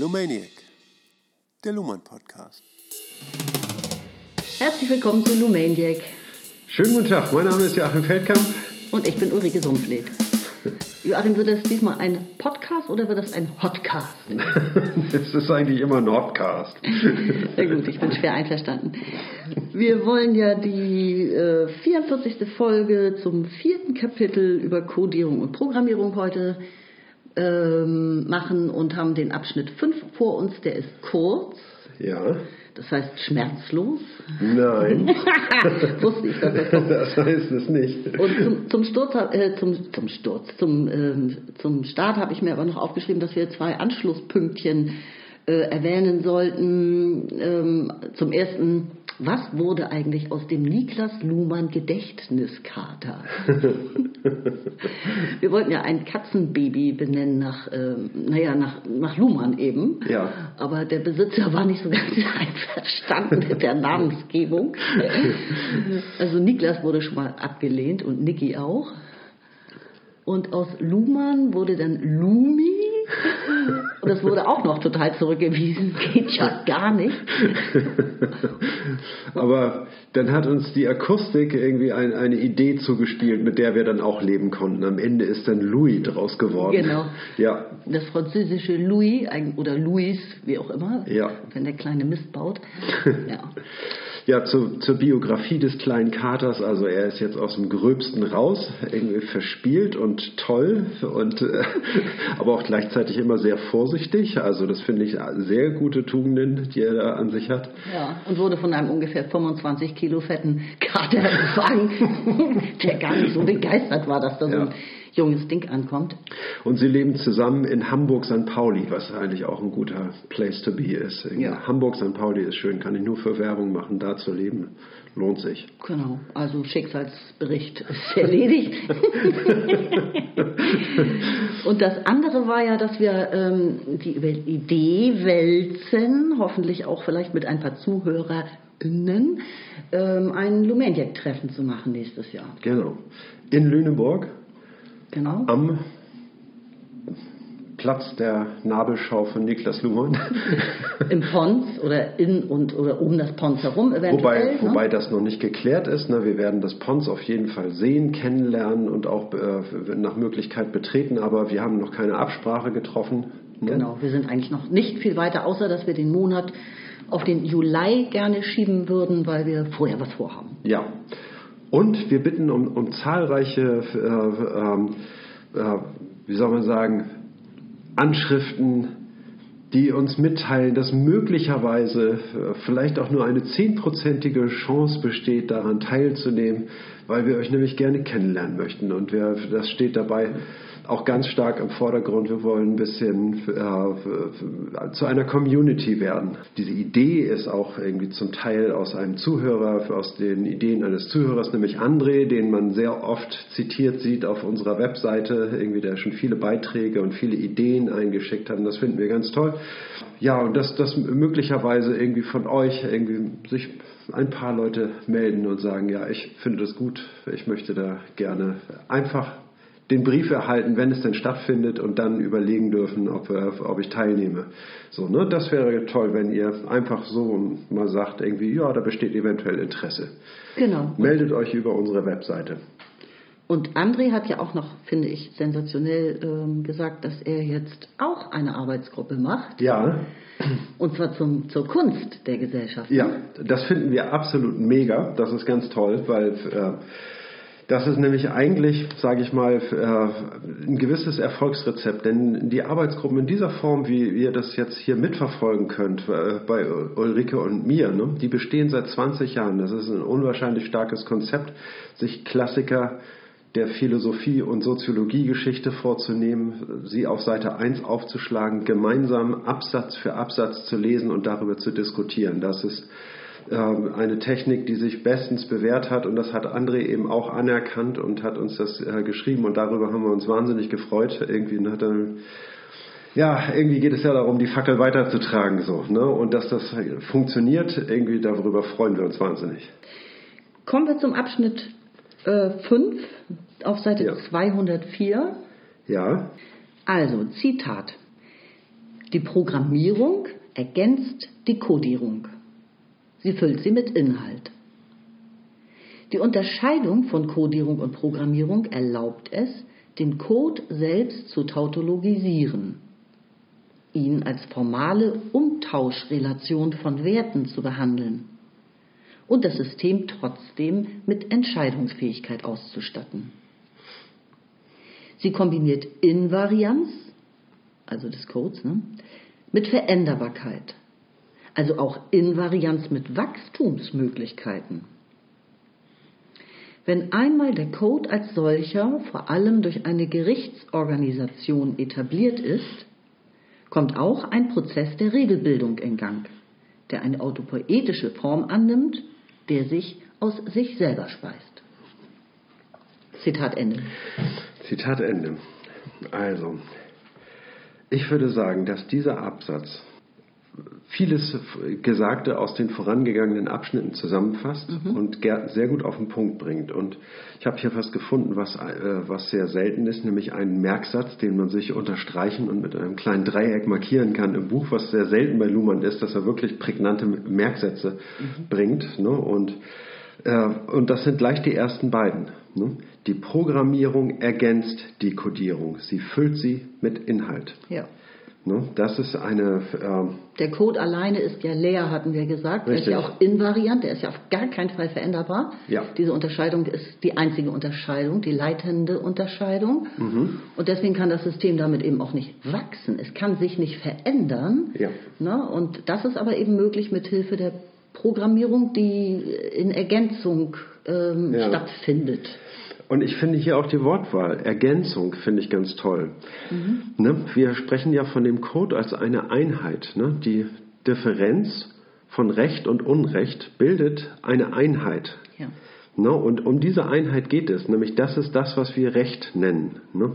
Lumaniac, der Luhmann Podcast. Herzlich willkommen zu Lumaniac. Schönen guten Tag, mein Name ist Joachim Feldkamp. Und ich bin Ulrike Sundfleet. Joachim, wird das diesmal ein Podcast oder wird das ein Hotcast? Es ist eigentlich immer ein Hotcast. Sehr gut, ich bin schwer einverstanden. Wir wollen ja die äh, 44. Folge zum vierten Kapitel über Codierung und Programmierung heute ähm, machen und haben den Abschnitt 5 vor uns, der ist kurz. Ja. Das heißt schmerzlos. Nein. Wusste ich, dass das kommt. Das heißt es nicht. Und zum, zum Sturz, äh, zum, zum Sturz, zum, ähm, zum Start habe ich mir aber noch aufgeschrieben, dass wir zwei Anschlusspünktchen äh, erwähnen sollten. Ähm, zum ersten, was wurde eigentlich aus dem Niklas Luhmann Gedächtniskater? wir wollten ja ein Katzenbaby benennen nach, ähm, naja, nach, nach Luhmann eben. Ja. Aber der Besitzer war nicht so ganz einverstanden mit der Namensgebung. Also Niklas wurde schon mal abgelehnt und Niki auch. Und aus Luhmann wurde dann Lumi. Und das wurde auch noch total zurückgewiesen. Geht ja gar nicht. Aber dann hat uns die Akustik irgendwie ein, eine Idee zugespielt, mit der wir dann auch leben konnten. Am Ende ist dann Louis draus geworden. Genau. Ja. Das französische Louis ein- oder Louis, wie auch immer, Ja. wenn der kleine Mist baut. Ja. Ja, zu, zur Biografie des kleinen Katers. Also er ist jetzt aus dem Gröbsten raus, irgendwie verspielt und toll und äh, aber auch gleichzeitig immer sehr vorsichtig. Also das finde ich sehr gute Tugenden, die er da an sich hat. Ja, und wurde von einem ungefähr 25 Kilo fetten Kater empfangen, der gar nicht so begeistert war, dass da so Ja. ein junges Ding ankommt. Und sie leben zusammen in Hamburg St. Pauli, was eigentlich auch ein guter Place to be ist. Ja. Hamburg St. Pauli ist schön, kann ich nur für Werbung machen, da zu leben. Lohnt sich. Genau, also Schicksalsbericht ist erledigt. Und das andere war ja, dass wir ähm, die Idee wälzen, hoffentlich auch vielleicht mit ein paar ZuhörerInnen, ähm, ein Lumeniac-Treffen zu machen nächstes Jahr. Genau. In Lüneburg Genau. am Platz der Nabelschau von Niklas Luhmann. Im Pons oder in und oder um das Pons herum eventuell. wobei, ne? wobei das noch nicht geklärt ist. Ne? Wir werden das Pons auf jeden Fall sehen, kennenlernen und auch äh, nach Möglichkeit betreten, aber wir haben noch keine Absprache getroffen. Ne? Genau, wir sind eigentlich noch nicht viel weiter, außer dass wir den Monat auf den Juli gerne schieben würden, weil wir vorher was vorhaben. Ja. Und wir bitten um, um zahlreiche, äh, ähm, äh, wie soll man sagen, Anschriften, die uns mitteilen, dass möglicherweise äh, vielleicht auch nur eine zehnprozentige Chance besteht, daran teilzunehmen, weil wir euch nämlich gerne kennenlernen möchten. Und wir, das steht dabei auch ganz stark im Vordergrund. Wir wollen ein bisschen äh, zu einer Community werden. Diese Idee ist auch irgendwie zum Teil aus einem Zuhörer, aus den Ideen eines Zuhörers, nämlich André, den man sehr oft zitiert sieht auf unserer Webseite, irgendwie der schon viele Beiträge und viele Ideen eingeschickt hat. Und das finden wir ganz toll. Ja, und dass, dass möglicherweise irgendwie von euch irgendwie sich ein paar Leute melden und sagen, ja, ich finde das gut, ich möchte da gerne einfach den Brief erhalten, wenn es denn stattfindet und dann überlegen dürfen, ob, äh, ob ich teilnehme. So, ne? Das wäre toll, wenn ihr einfach so mal sagt, irgendwie, ja, da besteht eventuell Interesse. Genau. Meldet euch über unsere Webseite. Und André hat ja auch noch, finde ich, sensationell ähm, gesagt, dass er jetzt auch eine Arbeitsgruppe macht. Ja, Und zwar zum, zur Kunst der Gesellschaft. ja, das finden wir absolut mega. Das ist ganz toll, weil äh, das ist nämlich eigentlich, sage ich mal, äh, ein gewisses Erfolgsrezept. Denn die Arbeitsgruppen in dieser Form, wie ihr das jetzt hier mitverfolgen könnt, äh, bei Ulrike und mir, ne, die bestehen seit 20 Jahren. Das ist ein unwahrscheinlich starkes Konzept, sich Klassiker der Philosophie- und Soziologiegeschichte vorzunehmen, sie auf Seite 1 aufzuschlagen, gemeinsam Absatz für Absatz zu lesen und darüber zu diskutieren. Das ist eine Technik, die sich bestens bewährt hat und das hat André eben auch anerkannt und hat uns das äh, geschrieben und darüber haben wir uns wahnsinnig gefreut. Irgendwie hat dann ja, irgendwie geht es ja darum, die Fackel weiterzutragen, so, ne? Und dass das funktioniert, irgendwie darüber freuen wir uns wahnsinnig. Kommen wir zum Abschnitt 5 auf Seite Ja. 204. Ja, Also, Zitat. Die Programmierung ergänzt die Codierung. Sie füllt sie mit Inhalt. Die Unterscheidung von Codierung und Programmierung erlaubt es, den Code selbst zu tautologisieren, ihn als formale Umtauschrelation von Werten zu behandeln und das System trotzdem mit Entscheidungsfähigkeit auszustatten. Sie kombiniert Invarianz, also des Codes, ne, mit Veränderbarkeit, also auch Invarianz mit Wachstumsmöglichkeiten. Wenn einmal der Code als solcher vor allem durch eine Gerichtsorganisation etabliert ist, kommt auch ein Prozess der Regelbildung in Gang, der eine autopoetische Form annimmt, der sich aus sich selber speist. Zitat Ende. Zitat Ende. Also, ich würde sagen, dass dieser Absatz vieles Gesagte aus den vorangegangenen Abschnitten zusammenfasst mhm. und sehr gut auf den Punkt bringt. Und ich habe hier was gefunden, was, äh, was sehr selten ist, nämlich einen Merksatz, den man sich unterstreichen und mit einem kleinen Dreieck markieren kann im Buch, was sehr selten bei Luhmann ist, dass er wirklich prägnante Merksätze mhm. bringt. Ne? Und, äh, und das sind gleich die ersten beiden. Ne? Die Programmierung ergänzt die Codierung. Sie füllt sie mit Inhalt. Ja. Ne? Das ist eine. Ähm der Code alleine ist ja leer, hatten wir gesagt. Richtig. Der ist ja auch invariant, der ist ja auf gar keinen Fall veränderbar. Ja. Diese Unterscheidung ist die einzige Unterscheidung, die leitende Unterscheidung. Mhm. Und deswegen kann das System damit eben auch nicht wachsen. Es kann sich nicht verändern. Ja. Ne? Und das ist aber eben möglich mit Hilfe der Programmierung, die in Ergänzung ähm, ja. stattfindet. Und ich finde hier auch die Wortwahl, Ergänzung, finde ich ganz toll. Mhm. Ne? Wir sprechen ja von dem Code als eine Einheit. Ne? Die Differenz von Recht und Unrecht bildet eine Einheit. Ja. Ne? Und um diese Einheit geht es, nämlich das ist das, was wir Recht nennen. Ne?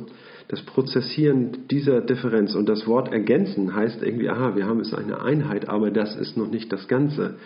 Das Prozessieren dieser Differenz und das Wort ergänzen heißt irgendwie, aha, wir haben es eine Einheit, aber das ist noch nicht das Ganze.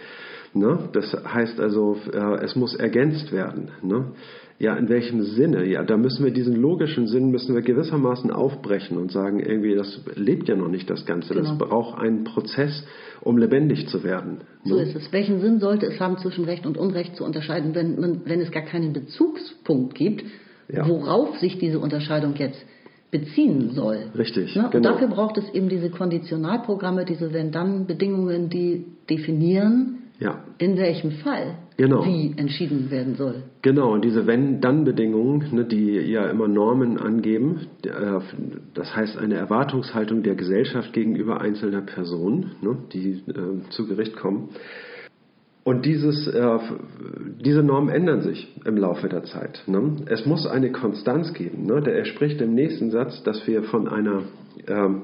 Ne? Das heißt also, äh, es muss ergänzt werden. Ne? Ja, in welchem Sinne? Ja, da müssen wir diesen logischen Sinn müssen wir gewissermaßen aufbrechen und sagen, irgendwie, das lebt ja noch nicht das Ganze. Genau. Das braucht einen Prozess, um lebendig zu werden. So ne? ist es. Welchen Sinn sollte es haben, zwischen Recht und Unrecht zu unterscheiden, wenn, man, wenn es gar keinen Bezugspunkt gibt, ja. worauf sich diese Unterscheidung jetzt beziehen soll. Richtig. Ne? Und genau. dafür braucht es eben diese Konditionalprogramme, diese Wenn-Dann-Bedingungen, die definieren, ja. In welchem Fall genau. wie entschieden werden soll. Genau, und diese Wenn-Dann-Bedingungen, ne, die ja immer Normen angeben, äh, das heißt eine Erwartungshaltung der Gesellschaft gegenüber einzelner Personen, ne, die äh, zu Gericht kommen. Und dieses, äh, diese Normen ändern sich im Laufe der Zeit. Ne? Es muss eine Konstanz geben. Ne? Der, er spricht im nächsten Satz, dass wir von einer ähm,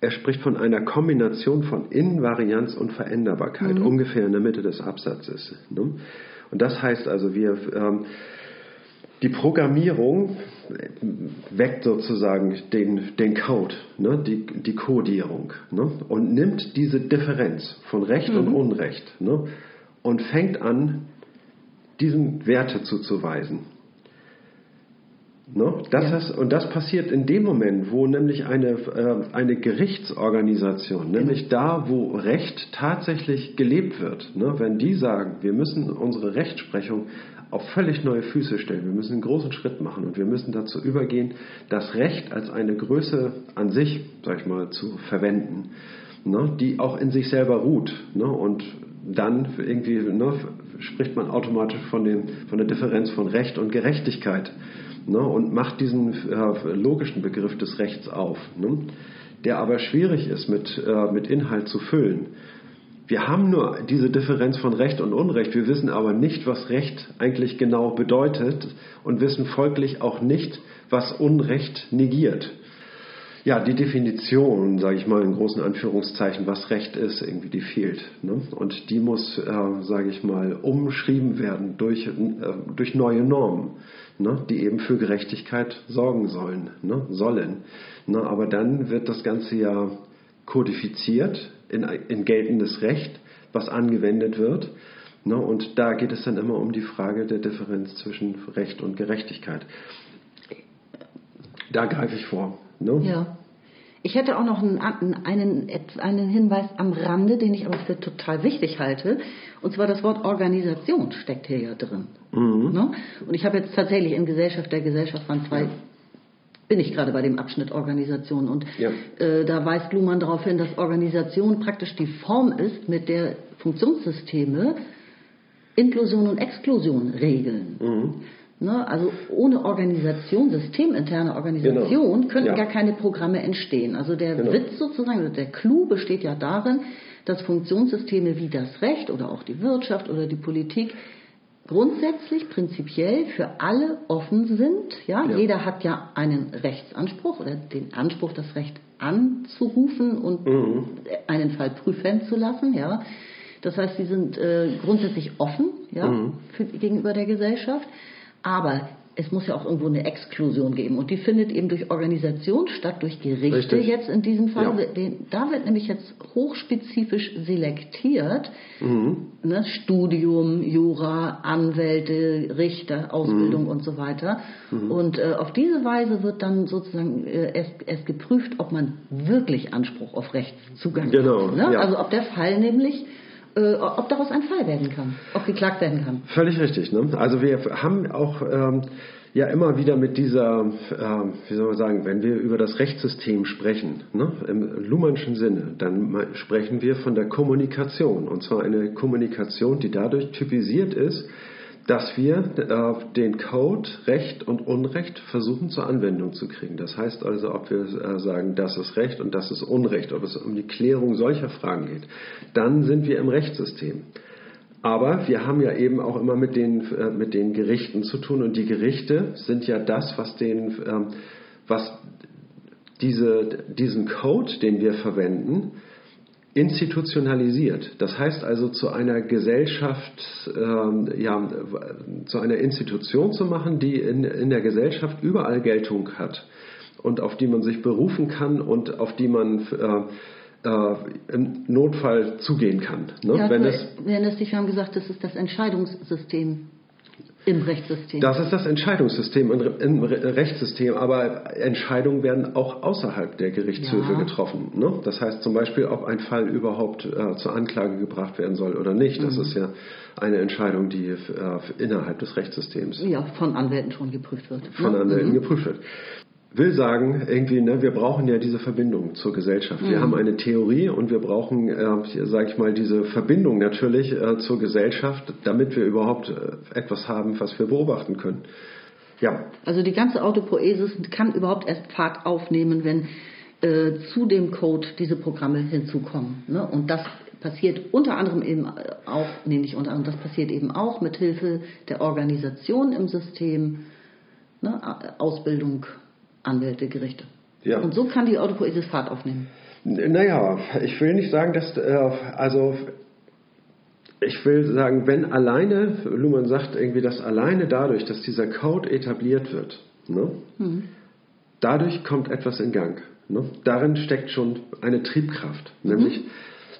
er spricht von einer Kombination von Invarianz und Veränderbarkeit, mhm. ungefähr in der Mitte des Absatzes. Ne? Und das heißt also, wir, ähm, die Programmierung weckt sozusagen den, den Code, ne? die, die Codierung ne? und nimmt diese Differenz von Recht mhm. und Unrecht ne? und fängt an, diesen Werte zuzuweisen. Ne? Das ja. heißt, und das passiert in dem Moment, wo nämlich eine, äh, eine Gerichtsorganisation, nämlich da, wo Recht tatsächlich gelebt wird, ne? wenn die sagen, wir müssen unsere Rechtsprechung auf völlig neue Füße stellen, wir müssen einen großen Schritt machen und wir müssen dazu übergehen, das Recht als eine Größe an sich, sag ich mal, zu verwenden, ne? die auch in sich selber ruht. Ne? Und dann irgendwie ne, spricht man automatisch von, dem, von der Differenz von Recht und Gerechtigkeit ne, und macht diesen äh, logischen Begriff des Rechts auf, ne, der aber schwierig ist mit, äh, mit Inhalt zu füllen. Wir haben nur diese Differenz von Recht und Unrecht. Wir wissen aber nicht, was Recht eigentlich genau bedeutet und wissen folglich auch nicht, was Unrecht negiert ja, die Definition, sage ich mal in großen Anführungszeichen, was Recht ist, irgendwie die fehlt. Ne? Und die muss, äh, sage ich mal, umschrieben werden durch, äh, durch neue Normen, ne? die eben für Gerechtigkeit sorgen sollen, ne? sollen. Ne? Aber dann wird das Ganze ja kodifiziert in, in geltendes Recht, was angewendet wird. Ne? Und da geht es dann immer um die Frage der Differenz zwischen Recht und Gerechtigkeit. Da greife ich vor. Ne? Ja. Ich hätte auch noch einen, einen, einen Hinweis am Rande, den ich aber für total wichtig halte. Und zwar das Wort Organisation steckt hier ja drin. Mhm. Ne? Und ich habe jetzt tatsächlich in Gesellschaft der Gesellschaft waren zwei, ja. bin ich gerade bei dem Abschnitt Organisation. Und ja. äh, da weist Luhmann darauf hin, dass Organisation praktisch die Form ist, mit der Funktionssysteme Inklusion und Exklusion regeln. Mhm. Ne, also ohne Organisation, systeminterne Organisation, genau. könnten ja. gar keine Programme entstehen. Also der genau. Witz sozusagen, der Clou besteht ja darin, dass Funktionssysteme wie das Recht oder auch die Wirtschaft oder die Politik grundsätzlich prinzipiell für alle offen sind. Ja? ja? Jeder hat ja einen Rechtsanspruch oder den Anspruch, das Recht anzurufen und mhm. einen Fall prüfen zu lassen. Ja? Das heißt, sie sind äh, grundsätzlich offen ja, mhm. für, gegenüber der Gesellschaft. Aber es muss ja auch irgendwo eine Exklusion geben. Und die findet eben durch Organisation statt, durch Gerichte Richtig. jetzt in diesem Fall. Ja. Da wird nämlich jetzt hochspezifisch selektiert. Mhm. Ne, Studium, Jura, Anwälte, Richter, Ausbildung mhm. und so weiter. Mhm. Und äh, auf diese Weise wird dann sozusagen äh, erst, erst, geprüft, ob man wirklich Anspruch auf Rechtszugang genau. hat. Ne? Ja. Also ob der Fall nämlich äh, ob daraus ein Fall werden kann, ob geklagt werden kann. Völlig richtig. Ne? Also wir haben auch ähm, ja immer wieder mit dieser, äh, wie soll man sagen, wenn wir über das Rechtssystem sprechen, ne, im Luhmannschen Sinne, dann sprechen wir von der Kommunikation. Und zwar eine Kommunikation, die dadurch typisiert ist, dass wir äh, den Code Recht und Unrecht versuchen zur Anwendung zu kriegen. Das heißt also, ob wir äh, sagen, das ist Recht und das ist Unrecht, ob es um die Klärung solcher Fragen geht, dann sind wir im Rechtssystem. Aber wir haben ja eben auch immer mit den, äh, mit den Gerichten zu tun und die Gerichte sind ja das, was den, ähm, was diese, diesen Code, den wir verwenden, institutionalisiert. Das heißt also zu einer Gesellschaft, ähm, ja, zu einer Institution zu machen, die in, in der Gesellschaft überall Geltung hat und auf die man sich berufen kann und auf die man äh, äh, im Notfall zugehen kann. Ne? Ja, Wenn es, erinnerst dich, wir haben gesagt, das ist das Entscheidungssystem im Rechtssystem. Das ist das Entscheidungssystem im Rechtssystem, aber Entscheidungen werden auch außerhalb der Gerichtshöfe ja. getroffen. Ne? Das heißt zum Beispiel, ob ein Fall überhaupt äh, zur Anklage gebracht werden soll oder nicht. Das mhm. ist ja eine Entscheidung, die äh, innerhalb des Rechtssystems ja, von Anwälten schon geprüft wird. Von ne? Anwälten mhm. geprüft wird will sagen, irgendwie, ne, wir brauchen ja diese Verbindung zur Gesellschaft. Wir mhm. haben eine Theorie und wir brauchen, äh, sage ich mal, diese Verbindung natürlich äh, zur Gesellschaft, damit wir überhaupt äh, etwas haben, was wir beobachten können. Ja. Also die ganze Autopoesis kann überhaupt erst Fahrt aufnehmen, wenn äh, zu dem Code diese Programme hinzukommen. Ne? Und das passiert unter anderem eben auch, nee, nicht unter anderem, das passiert eben auch mit Hilfe der Organisation im System, ne? Ausbildung, Anwälte, Gerichte. Ja. Und so kann die Autopoesis Fahrt aufnehmen. Naja, ich will nicht sagen, dass, äh, also ich will sagen, wenn alleine, Luhmann sagt irgendwie, dass alleine dadurch, dass dieser Code etabliert wird, ne, mhm. dadurch kommt etwas in Gang. Ne? Darin steckt schon eine Triebkraft, mhm. nämlich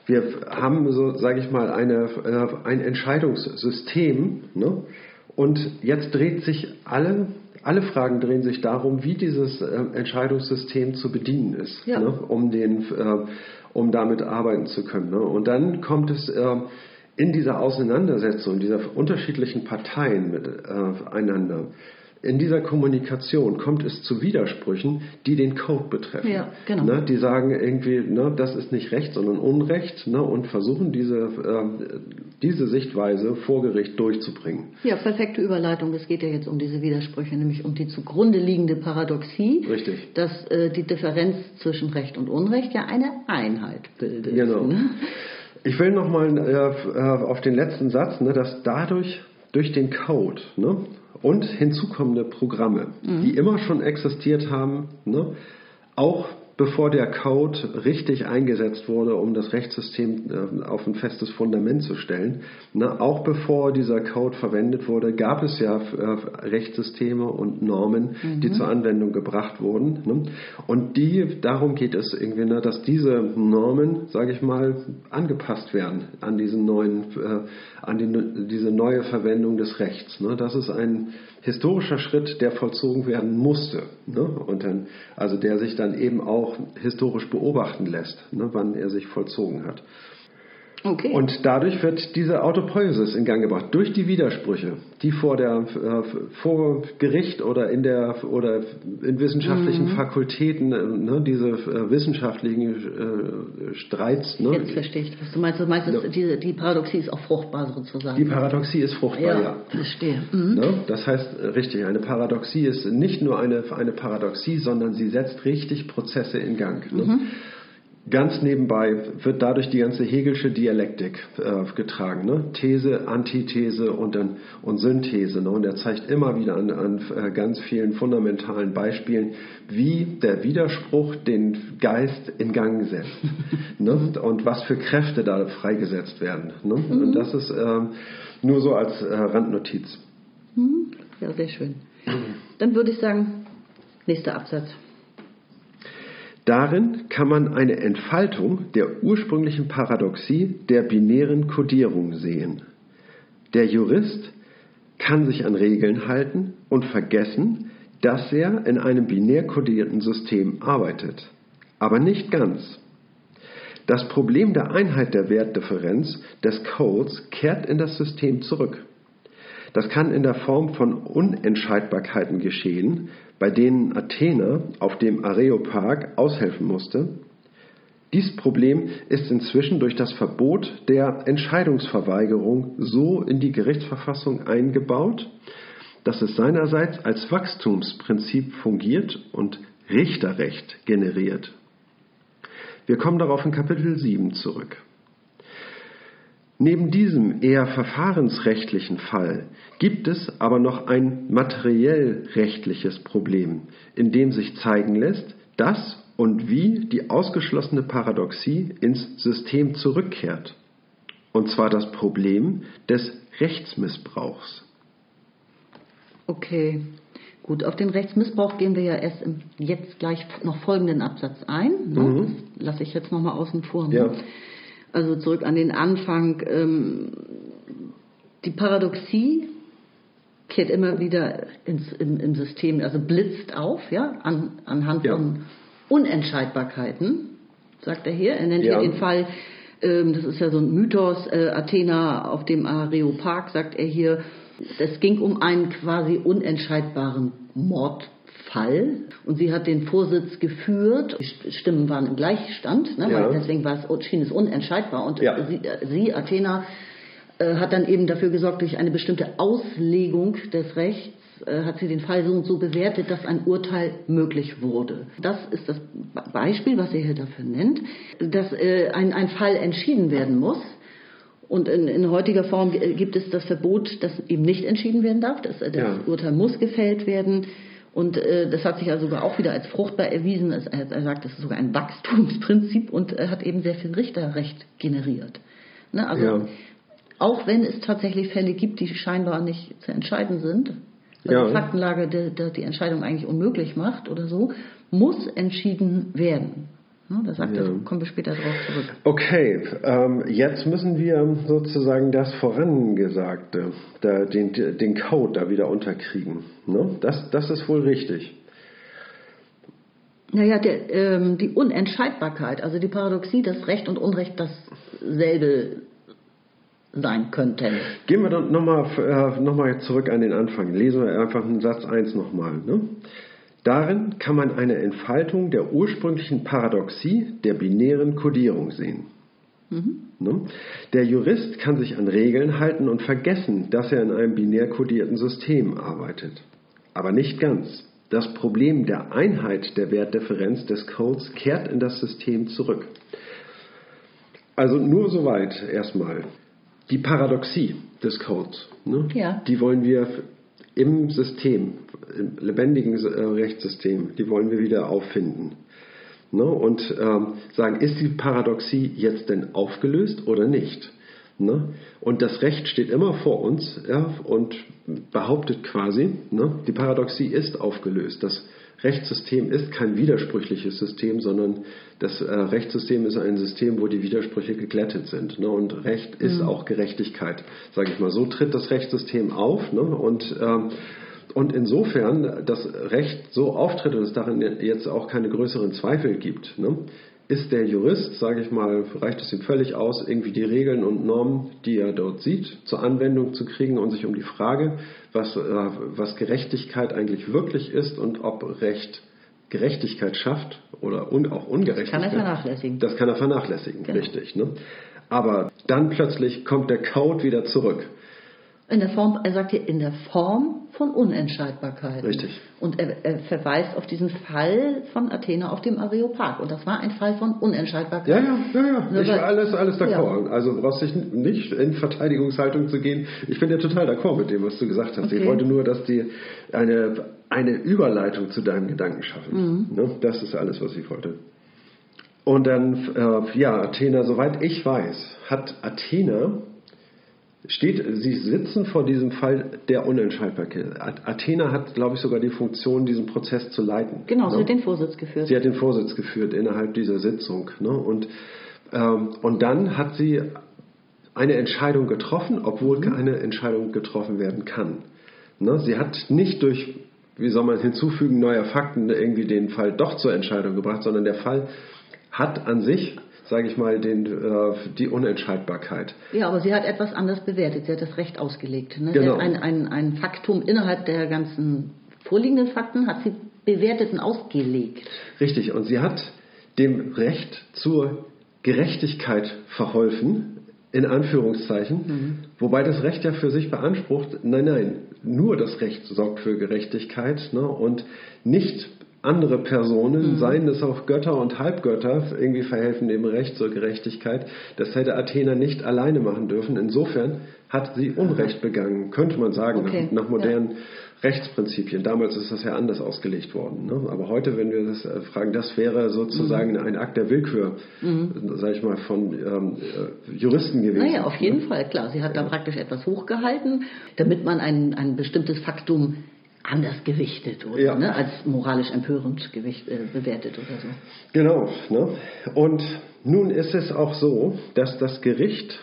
wir haben so, sage ich mal, eine, äh, ein Entscheidungssystem ne? und jetzt dreht sich alle alle Fragen drehen sich darum, wie dieses äh, Entscheidungssystem zu bedienen ist, ja. ne, um, den, äh, um damit arbeiten zu können. Ne. Und dann kommt es äh, in dieser Auseinandersetzung dieser unterschiedlichen Parteien miteinander in dieser Kommunikation kommt es zu Widersprüchen, die den Code betreffen. Ja, genau. Ne, die sagen irgendwie, ne, das ist nicht Recht, sondern Unrecht ne, und versuchen diese, äh, diese Sichtweise vor Gericht durchzubringen. Ja, perfekte Überleitung. Es geht ja jetzt um diese Widersprüche, nämlich um die zugrunde liegende Paradoxie, Richtig. dass äh, die Differenz zwischen Recht und Unrecht ja eine Einheit bildet. Genau. Ne? Ich will nochmal äh, äh, auf den letzten Satz, ne, dass dadurch, durch den Code, ne, und hinzukommende Programme, mhm. die immer schon existiert haben, ne, auch bevor der Code richtig eingesetzt wurde, um das Rechtssystem äh, auf ein festes Fundament zu stellen. Ne, auch bevor dieser Code verwendet wurde, gab es ja äh, Rechtssysteme und Normen, mhm. die zur Anwendung gebracht wurden. Ne? Und die, darum geht es irgendwie, ne, dass diese Normen, sage ich mal, angepasst werden an diesen neuen, äh, an die, diese neue Verwendung des Rechts. Das ist ein historischer Schritt, der vollzogen werden musste. Ne? Und dann, also der sich dann eben auch historisch beobachten lässt, ne? wann er sich vollzogen hat. Okay. Und dadurch wird diese Autopoiesis in Gang gebracht durch die Widersprüche, die vor der äh, vor Gericht oder in der oder in wissenschaftlichen Mhm. Fakultäten äh, ne, diese äh, wissenschaftlichen äh, Streits. Ne, Jetzt verstehe ich, was du meinst. Du meinst, Ja. die, die Paradoxie ist auch fruchtbar sozusagen. die Paradoxie ist fruchtbar, ja, ja. verstehe. Mhm. Ne? Das heißt, richtig, eine Paradoxie ist nicht nur eine, eine Paradoxie, sondern sie setzt richtig Prozesse in Gang. Ne? Ganz nebenbei wird dadurch die ganze Hegelsche Dialektik äh, getragen. Ne? These, Antithese und, dann, und Synthese. Ne? Und er zeigt immer wieder an, an äh, ganz vielen fundamentalen Beispielen, wie der Widerspruch den Geist in Gang setzt. ne? Und was für Kräfte da freigesetzt werden. Ne? Und das ist ähm, nur so als äh, Randnotiz. Ja, sehr schön. Dann würde ich sagen, nächster Absatz. Darin kann man eine Entfaltung der ursprünglichen Paradoxie der binären Kodierung sehen. Der Jurist kann sich an Regeln halten und vergessen, dass er in einem binär kodierten System arbeitet. Aber nicht ganz. Das Problem der Einheit der Wertdifferenz des Codes kehrt in das System zurück. Das kann in der Form von Unentscheidbarkeiten geschehen, bei denen Athena auf dem Areopag aushelfen musste. Dies Problem ist inzwischen durch das Verbot der Entscheidungsverweigerung so in die Gerichtsverfassung eingebaut, dass es seinerseits als Wachstumsprinzip fungiert und Richterrecht generiert. Wir kommen darauf in Kapitel 7 zurück. Neben diesem eher verfahrensrechtlichen Fall gibt es aber noch ein materiell rechtliches Problem, in dem sich zeigen lässt, dass und wie die ausgeschlossene Paradoxie ins System zurückkehrt. Und zwar das Problem des Rechtsmissbrauchs. Okay, gut. Auf den Rechtsmissbrauch gehen wir ja erst im jetzt gleich noch folgenden Absatz ein. Ne? Das lasse ich jetzt nochmal außen vor. Ne? Ja. Also zurück an den Anfang. Ähm, die Paradoxie kehrt immer wieder ins, im, im System, also blitzt auf, ja, an, anhand Ja. von Unentscheidbarkeiten, sagt er hier. Er nennt Ja. hier den Fall, ähm, das ist ja so ein Mythos, äh, Athena auf dem Areopag, sagt er hier, es ging um einen quasi unentscheidbaren Mordfall und sie hat den Vorsitz geführt. Die Stimmen waren im Gleichstand, ne, Ja. deswegen war es, schien es unentscheidbar und Ja. sie, sie, Athena, äh, hat dann eben dafür gesorgt, durch eine bestimmte Auslegung des Rechts äh, hat sie den Fall so und so bewertet, dass ein Urteil möglich wurde. Das ist das Be- Beispiel, was er hier dafür nennt, dass äh, ein, ein Fall entschieden werden muss. Und in, in heutiger Form äh, gibt es das Verbot, dass eben nicht entschieden werden darf. Das, äh, das Ja. Urteil muss gefällt werden. Und äh, das hat sich also sogar auch wieder als fruchtbar erwiesen. Es, er, sagt, es ist sogar ein Wachstumsprinzip und äh, hat eben sehr viel Richterrecht generiert. Ne? Also Ja. auch wenn es tatsächlich Fälle gibt, die scheinbar nicht zu entscheiden sind, also Ja. die Faktenlage die, die Entscheidung eigentlich unmöglich macht oder so, muss entschieden werden. Ne? Da sagt Ja. er, kommen wir später darauf zurück. Okay, ähm, jetzt müssen wir sozusagen das Vorangesagte, da, den, den Code da wieder unterkriegen. Ne? Das, das ist wohl richtig. Naja, der, ähm, die Unentscheidbarkeit, also die Paradoxie, dass Recht und Unrecht dasselbe sein könnten. Gehen wir dann nochmal äh, noch mal zurück an den Anfang. Lesen wir einfach einen Satz 1 nochmal. Ne? Darin kann man eine Entfaltung der ursprünglichen Paradoxie der binären Kodierung sehen. Ne? Der Jurist kann sich an Regeln halten und vergessen, dass er in einem binär kodierten System arbeitet. Aber nicht ganz. Das Problem der Einheit der Wertdifferenz des Codes kehrt in das System zurück. Also nur soweit erstmal. Die Paradoxie des Codes, ne? Ja. die wollen wir im System, im lebendigen äh, Rechtssystem, die wollen wir wieder auffinden. Ne? Und ähm, sagen, ist die Paradoxie jetzt denn aufgelöst oder nicht? Ne? Und das Recht steht immer vor uns ja, und behauptet quasi, ne, die Paradoxie ist aufgelöst. Das Rechtssystem ist kein widersprüchliches System, sondern das äh, Rechtssystem ist ein System, wo die Widersprüche geglättet sind. Ne? Und Recht ist auch Gerechtigkeit, sage ich mal. So tritt das Rechtssystem auf. Ne? Und ähm, und insofern das Recht so auftritt und es darin jetzt auch keine größeren Zweifel gibt, ne, ist der Jurist, sage ich mal, reicht es ihm völlig aus, irgendwie die Regeln und Normen, die er dort sieht, zur Anwendung zu kriegen und sich um die Frage, was, äh, was Gerechtigkeit eigentlich wirklich ist und ob Recht Gerechtigkeit schafft oder un, auch Ungerechtigkeit. Das kann er vernachlässigen. Das kann er vernachlässigen, Genau. richtig. Ne? Aber dann plötzlich kommt der Code wieder zurück. In der Form, er sagt hier, in der Form von Unentscheidbarkeit. Richtig. Und er, er verweist auf diesen Fall von Athena auf dem Areopag. Und das war ein Fall von Unentscheidbarkeit. Ja, ja, ja, ja. Nur Ich weil- war alles, alles d'accord. Ja. Also brauchst dich nicht in Verteidigungshaltung zu gehen. Ich bin ja total d'accord mit dem, was du gesagt hast. Ich Okay. wollte nur, dass die eine, eine Überleitung zu deinem Gedanken schaffen. Mhm. Ne? Das ist alles, was ich wollte. Und dann, äh, ja, Athena, soweit ich weiß, hat Athena, steht, sie sitzen vor diesem Fall der Unentscheidbarkeit. At- Athena hat, glaube ich, sogar die Funktion, diesen Prozess zu leiten. Genau, ne? sie hat den Vorsitz geführt. Sie hat den Vorsitz geführt innerhalb dieser Sitzung. Ne? Und, ähm, und dann hat sie eine Entscheidung getroffen, obwohl Mhm. keine Entscheidung getroffen werden kann. Ne? Sie hat nicht durch, wie soll man hinzufügen, neuer Fakten irgendwie den Fall doch zur Entscheidung gebracht, sondern der Fall hat an sich, sage ich mal, den, äh, die Unentscheidbarkeit. Ja, aber sie hat etwas anders bewertet. Sie hat das Recht ausgelegt. Ne? Genau. Sie hat ein, ein, ein Faktum innerhalb der ganzen vorliegenden Fakten hat sie bewertet und ausgelegt. Richtig, und sie hat dem Recht zur Gerechtigkeit verholfen, in Anführungszeichen, wobei das Recht ja für sich beansprucht, nein, nein, nur das Recht sorgt für Gerechtigkeit ne, und nicht andere Personen, seien es auch Götter und Halbgötter, irgendwie verhelfen dem Recht zur Gerechtigkeit. Das hätte Athena nicht alleine machen dürfen. Insofern hat sie Unrecht begangen, könnte man sagen, Okay, nach, nach modernen Rechtsprinzipien. Damals ist das ja anders ausgelegt worden. Ne? Aber heute, wenn wir das äh, fragen, das wäre sozusagen ein Akt der Willkür, sage ich mal, von ähm, äh, Juristen gewesen. Naja, auf jeden Fall, klar. Sie hat da praktisch etwas hochgehalten, damit man ein, ein bestimmtes Faktum anders gewichtet oder Ja. ne, als moralisch empörend gewicht, äh, bewertet oder so. Genau. Ne? Und nun ist es auch so, dass das Gericht,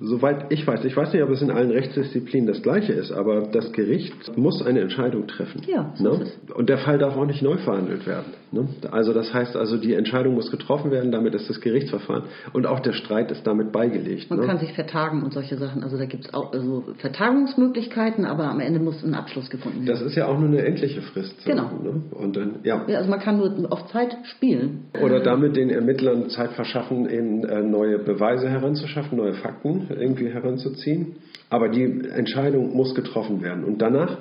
soweit ich weiß, ich weiß nicht, ob es in allen Rechtsdisziplinen das gleiche ist, aber das Gericht muss eine Entscheidung treffen. Ja, so ne? Und der Fall darf auch nicht neu verhandelt werden. Ne? Also das heißt also, die Entscheidung muss getroffen werden, damit ist das Gerichtsverfahren und auch der Streit ist damit beigelegt. Man ne? kann sich vertagen und solche Sachen. Also da gibt es auch also Vertagungsmöglichkeiten, aber am Ende muss ein Abschluss gefunden werden. Das ist ja auch nur eine endliche Frist. Genau. Ne? Und dann, ja. Ja, also man kann nur auf Zeit spielen. Oder damit den Ermittlern Zeit verschaffen, eben äh, neue Beweise heranzuschaffen, neue Fakten irgendwie heranzuziehen. Aber die Entscheidung muss getroffen werden. Und danach,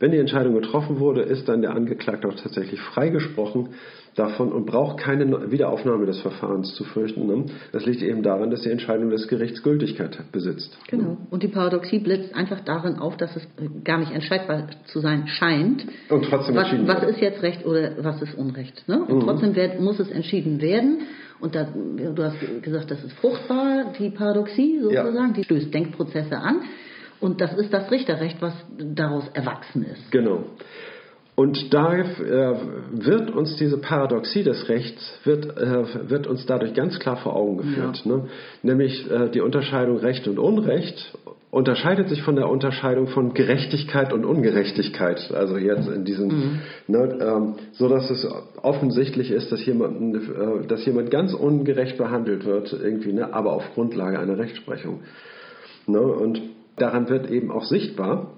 wenn die Entscheidung getroffen wurde, ist dann der Angeklagte auch tatsächlich freigesprochen davon und braucht keine Wiederaufnahme des Verfahrens zu fürchten. Ne? Das liegt eben daran, dass die Entscheidung des Gerichts Gültigkeit besitzt. Genau. Und die Paradoxie blitzt einfach darin auf, dass es äh, gar nicht entscheidbar zu sein scheint. Und trotzdem was, entschieden was wurde. ist jetzt Recht oder was ist Unrecht? Ne? Und trotzdem werd, muss es entschieden werden. Und da, du hast gesagt, das ist fruchtbar, die Paradoxie sozusagen, die stößt Denkprozesse an. Und das ist das Richterrecht, was daraus erwachsen ist. Genau. Und da äh, wird uns diese Paradoxie des Rechts, wird, äh, wird uns dadurch ganz klar vor Augen geführt. Ne? Nämlich äh, die Unterscheidung Recht und Unrecht unterscheidet sich von der Unterscheidung von Gerechtigkeit und Ungerechtigkeit. Also jetzt in diesem, ne, ähm, so dass es offensichtlich ist, dass jemand, äh, dass jemand ganz ungerecht behandelt wird, irgendwie, ne, aber auf Grundlage einer Rechtsprechung. Ne? Und daran wird eben auch sichtbar,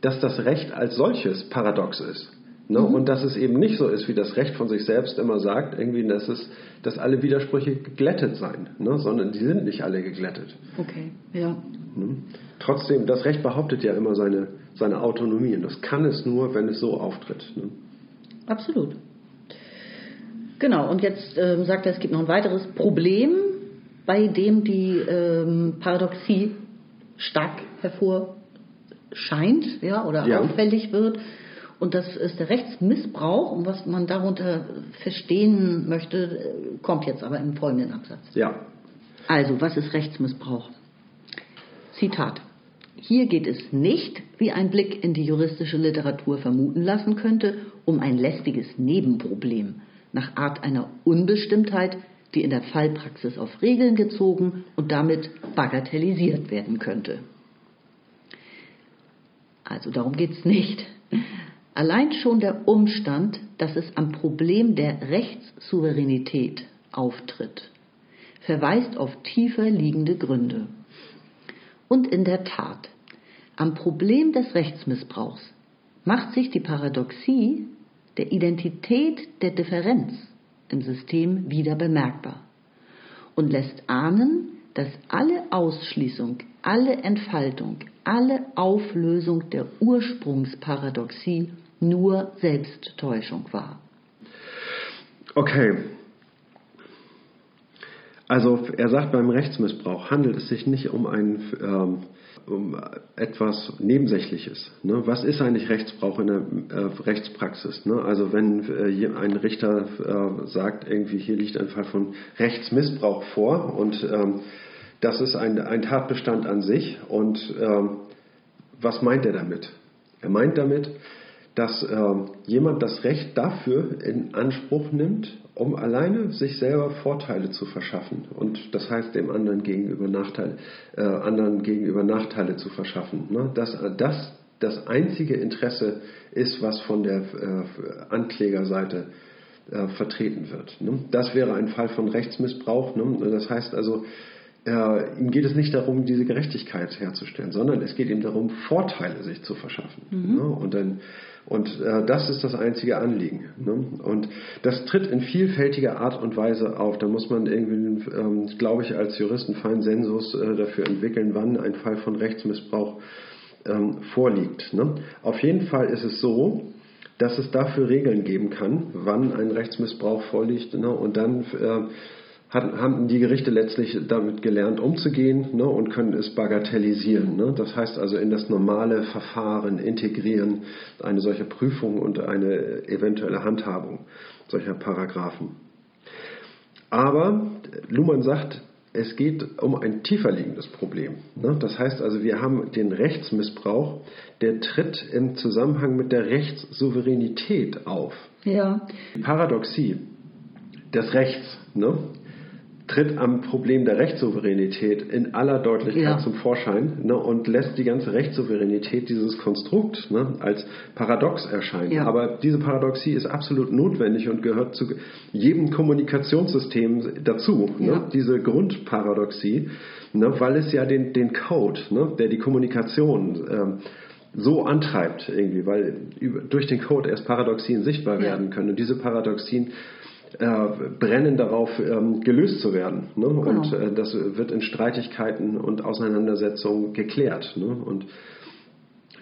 dass das Recht als solches paradox ist. Ne? Und dass es eben nicht so ist, wie das Recht von sich selbst immer sagt, irgendwie, dass, es, dass alle Widersprüche geglättet seien, ne? sondern die sind nicht alle geglättet. Okay, ja. Ne? Trotzdem, das Recht behauptet ja immer seine, seine Autonomie und das kann es nur, wenn es so auftritt. Ne? Absolut. Genau, und jetzt ähm, sagt er, es gibt noch ein weiteres Problem, bei dem die ähm, Paradoxie stark hervorscheint ja, oder Ja. auffällig wird. Und das ist der Rechtsmissbrauch. Und was man darunter verstehen möchte, kommt jetzt aber im folgenden Absatz. Ja, Also, was ist Rechtsmissbrauch? Zitat. Hier geht es nicht, wie ein Blick in die juristische Literatur vermuten lassen könnte, um ein lästiges Nebenproblem nach Art einer Unbestimmtheit, die in der Fallpraxis auf Regeln gezogen und damit bagatellisiert werden könnte. Also darum geht es nicht. Allein schon der Umstand, dass es am Problem der Rechtssouveränität auftritt, verweist auf tiefer liegende Gründe. Und in der Tat, am Problem des Rechtsmissbrauchs macht sich die Paradoxie der Identität der Differenz im System wieder bemerkbar und lässt ahnen, dass alle Ausschließung, alle Entfaltung, alle Auflösung der Ursprungsparadoxie nur Selbsttäuschung war. Okay. Also er sagt, beim Rechtsmissbrauch handelt es sich nicht um ein ähm, um etwas Nebensächliches. Ne? Was ist eigentlich Rechtsbrauch in der äh, Rechtspraxis? Ne? Also wenn äh, ein Richter äh, sagt, irgendwie hier liegt ein Fall von Rechtsmissbrauch vor und ähm, das ist ein, ein, Tatbestand an sich und ähm, was meint er damit? Er meint damit, dass ähm, jemand das Recht dafür in Anspruch nimmt, um alleine sich selber Vorteile zu verschaffen und das heißt dem anderen gegenüber Nachteile, äh, anderen gegenüber Nachteile zu verschaffen. Ne? Dass das das einzige Interesse ist, was von der äh, Anklägerseite äh, vertreten wird. Ne? Das wäre ein Fall von Rechtsmissbrauch. Ne? Das heißt also, äh, ihm geht es nicht darum, diese Gerechtigkeit herzustellen, sondern es geht ihm darum, Vorteile sich zu verschaffen. Mhm. Ne? Und, dann, und äh, das ist das einzige Anliegen. Ne? Und das tritt in vielfältiger Art und Weise auf. Da muss man irgendwie, ähm, glaube ich, als Juristen feinen Sensus äh, dafür entwickeln, wann ein Fall von Rechtsmissbrauch ähm, vorliegt. Ne? Auf jeden Fall ist es so, dass es dafür Regeln geben kann, wann ein Rechtsmissbrauch vorliegt. Ne? Und dann äh, haben die Gerichte letztlich damit gelernt, umzugehen ne, und können es bagatellisieren. Ne? Das heißt also in das normale Verfahren integrieren, eine solche Prüfung und eine eventuelle Handhabung solcher Paragraphen. Aber Luhmann sagt, es geht um ein tiefer liegendes Problem. Ne? Das heißt also, wir haben den Rechtsmissbrauch, der tritt im Zusammenhang mit der Rechtssouveränität auf. Ja. Paradoxie des Rechts. Ne? Tritt am Problem der Rechtssouveränität in aller Deutlichkeit ja. zum Vorschein ne, und lässt die ganze Rechtssouveränität dieses Konstrukt ne, als paradox erscheinen. Ja. Aber diese Paradoxie ist absolut notwendig und gehört zu jedem Kommunikationssystem dazu. Ne, ja. Ne, diese Grundparadoxie, ne, weil es ja den, den Code, ne, der die Kommunikation ähm, so antreibt irgendwie, weil durch den Code erst Paradoxien sichtbar werden können. Und diese Paradoxien brennen darauf, ähm, gelöst zu werden. Ne? Genau. Und äh, das wird in Streitigkeiten und Auseinandersetzungen geklärt. Ne? Und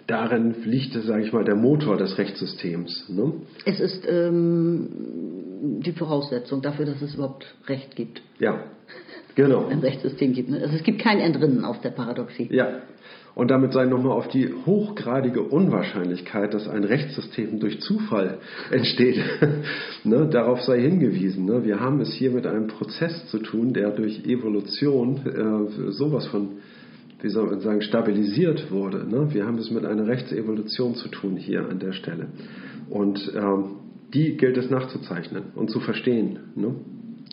darin liegt, sage ich mal, der Motor des Rechtssystems. Ne? Es ist ähm, die Voraussetzung dafür, dass es überhaupt Recht gibt. Ja, genau. Ein Rechtssystem gibt. Ne? Also es gibt kein Entrinnen aus der Paradoxie. Ja, und damit sei nochmal auf die hochgradige Unwahrscheinlichkeit, dass ein Rechtssystem durch Zufall entsteht, ne, darauf sei hingewiesen. Ne. Wir haben es hier mit einem Prozess zu tun, der durch Evolution äh, sowas von, wie soll man sagen, stabilisiert wurde. Ne. Wir haben es mit einer Rechtsevolution zu tun hier an der Stelle. Und ähm, die gilt es nachzuzeichnen und zu verstehen. Ne.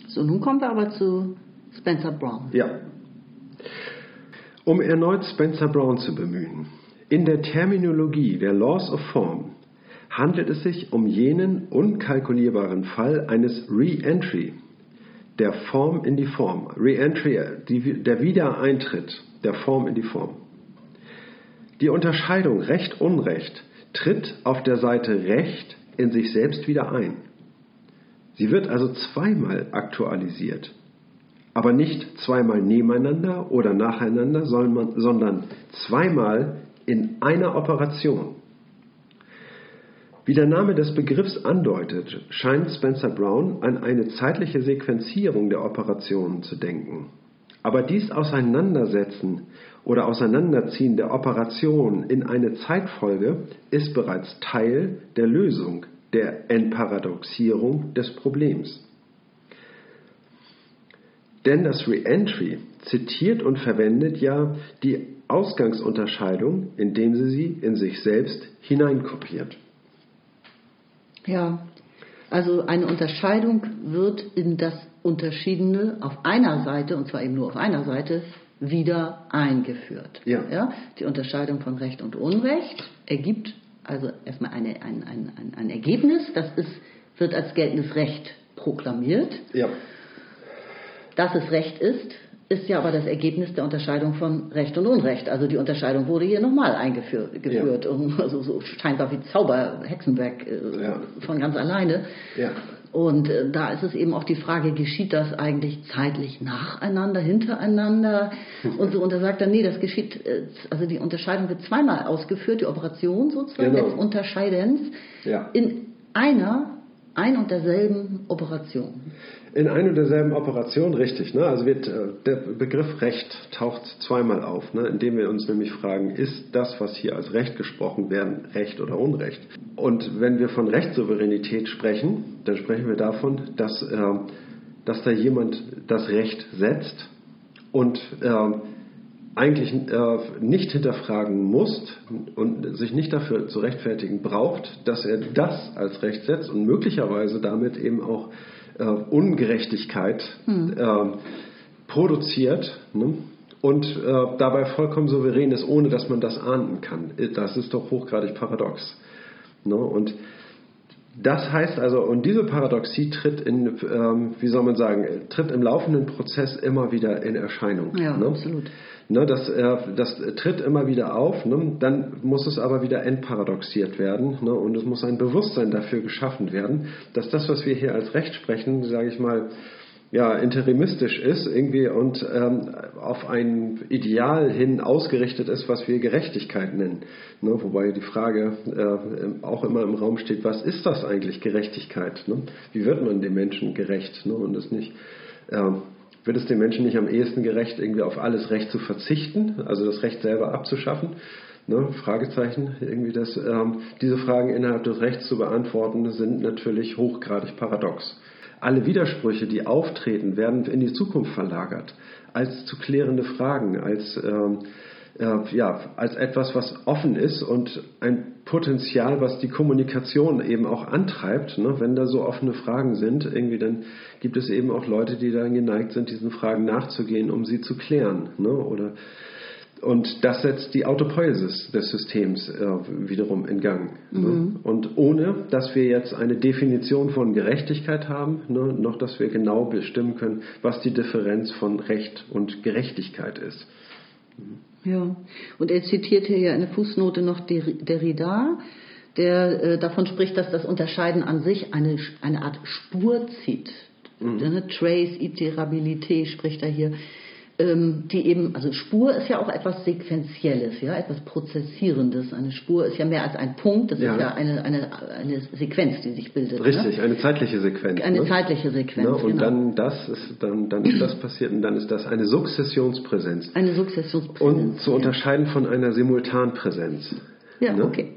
So, nun kommen wir aber zu Spencer Brown. Ja. Um erneut Spencer Brown zu bemühen, in der Terminologie der Laws of Form handelt es sich um jenen unkalkulierbaren Fall eines Re-Entry der Form in die Form. Re-Entry, der Wiedereintritt der Form in die Form. Die Unterscheidung Recht-Unrecht tritt auf der Seite Recht in sich selbst wieder ein. Sie wird also zweimal aktualisiert aber nicht zweimal nebeneinander oder nacheinander, sondern zweimal in einer Operation. Wie der Name des Begriffs andeutet, scheint Spencer Brown an eine zeitliche Sequenzierung der Operationen zu denken. Aber dies Auseinandersetzen oder Auseinanderziehen der Operationen in eine Zeitfolge ist bereits Teil der Lösung der Entparadoxierung des Problems. Denn das Reentry zitiert und verwendet ja die Ausgangsunterscheidung, indem sie sie in sich selbst hineinkopiert. Ja, also eine Unterscheidung wird in das Unterschiedene auf einer Seite, und zwar eben nur auf einer Seite, wieder eingeführt. Ja. ja. Die Unterscheidung von Recht und Unrecht ergibt also erstmal eine, ein, ein, ein, ein Ergebnis, das ist, wird als geltendes Recht proklamiert. Ja. Dass es Recht ist, ist ja aber das Ergebnis der Unterscheidung von Recht und Unrecht. Also die Unterscheidung wurde hier nochmal eingeführt, geführt, Ja. und also so scheinbar wie Zauber, Hexenwerk äh, Ja. von ganz alleine. Ja. Und äh, da ist es eben auch die Frage, geschieht das eigentlich zeitlich nacheinander, hintereinander und so. Und da sagt er, nee, das geschieht, äh, also die Unterscheidung wird zweimal ausgeführt, die Operation sozusagen, Genau. des Unterscheidens, in einer, ein und derselben Operation. In ein und derselben Operation, richtig. Ne? Also wird, äh, der Begriff Recht taucht zweimal auf, ne? indem wir uns nämlich fragen, ist das, was hier als Recht gesprochen werden, Recht oder Unrecht? Und wenn wir von Rechtssouveränität sprechen, dann sprechen wir davon, dass, äh, dass da jemand das Recht setzt und äh, eigentlich äh, nicht hinterfragen muss und sich nicht dafür zu rechtfertigen braucht, dass er das als Recht setzt und möglicherweise damit eben auch äh, Ungerechtigkeit äh, produziert ne? und äh, dabei vollkommen souverän ist, ohne dass man das ahnden kann. Das ist doch hochgradig paradox. Ne? Und das heißt also, und diese Paradoxie tritt in, ähm, wie soll man sagen, tritt im laufenden Prozess immer wieder in Erscheinung. Ja, ne? absolut. Ne, das, äh, das tritt immer wieder auf, ne? dann muss es aber wieder entparadoxiert werden ne? und es muss ein Bewusstsein dafür geschaffen werden, dass das, was wir hier als Recht sprechen, sage ich mal, ja, interimistisch ist irgendwie und ähm, auf ein Ideal hin ausgerichtet ist, was wir Gerechtigkeit nennen. Ne? Wobei die Frage äh, auch immer im Raum steht, was ist das eigentlich Gerechtigkeit? Ne? Wie wird man dem Menschen gerecht? Ne? Und es nicht, ähm, wird es den Menschen nicht am ehesten gerecht, irgendwie auf alles Recht zu verzichten, also das Recht selber abzuschaffen? Ne, Fragezeichen, irgendwie das, ähm, diese Fragen innerhalb des Rechts zu beantworten, sind natürlich hochgradig paradox. Alle Widersprüche, die auftreten, werden in die Zukunft verlagert, als zu klärende Fragen, als, ähm, äh, ja, als etwas, was offen ist und ein Potenzial, was die Kommunikation eben auch antreibt. Ne? Wenn da so offene Fragen sind, irgendwie dann gibt es eben auch Leute, die dann geneigt sind, diesen Fragen nachzugehen, um sie zu klären. Ne? Oder und das setzt die Autopoiesis des Systems äh, wiederum in Gang. Ne? Und ohne, dass wir jetzt eine Definition von Gerechtigkeit haben, ne, noch dass wir genau bestimmen können, was die Differenz von Recht und Gerechtigkeit ist. Ja, und er zitiert hier ja in der Fußnote noch Der- Derrida, der äh, davon spricht, dass das Unterscheiden an sich eine, eine Art Spur zieht. Eine Trace Iterabilité spricht er hier, die eben, also Spur ist ja auch etwas Sequenzielles, ja, etwas Prozessierendes. Eine Spur ist ja mehr als ein Punkt, das Ja. ist ja eine, eine, eine Sequenz, die sich bildet. Richtig, Ne? eine zeitliche Sequenz. Eine ne? zeitliche Sequenz, Ne? Und genau. dann, das ist, dann, dann ist das passiert und dann ist das eine Sukzessionspräsenz. Eine Sukzessionspräsenz. Und zu ja. unterscheiden von einer Simultanpräsenz. Ja, Ne? okay.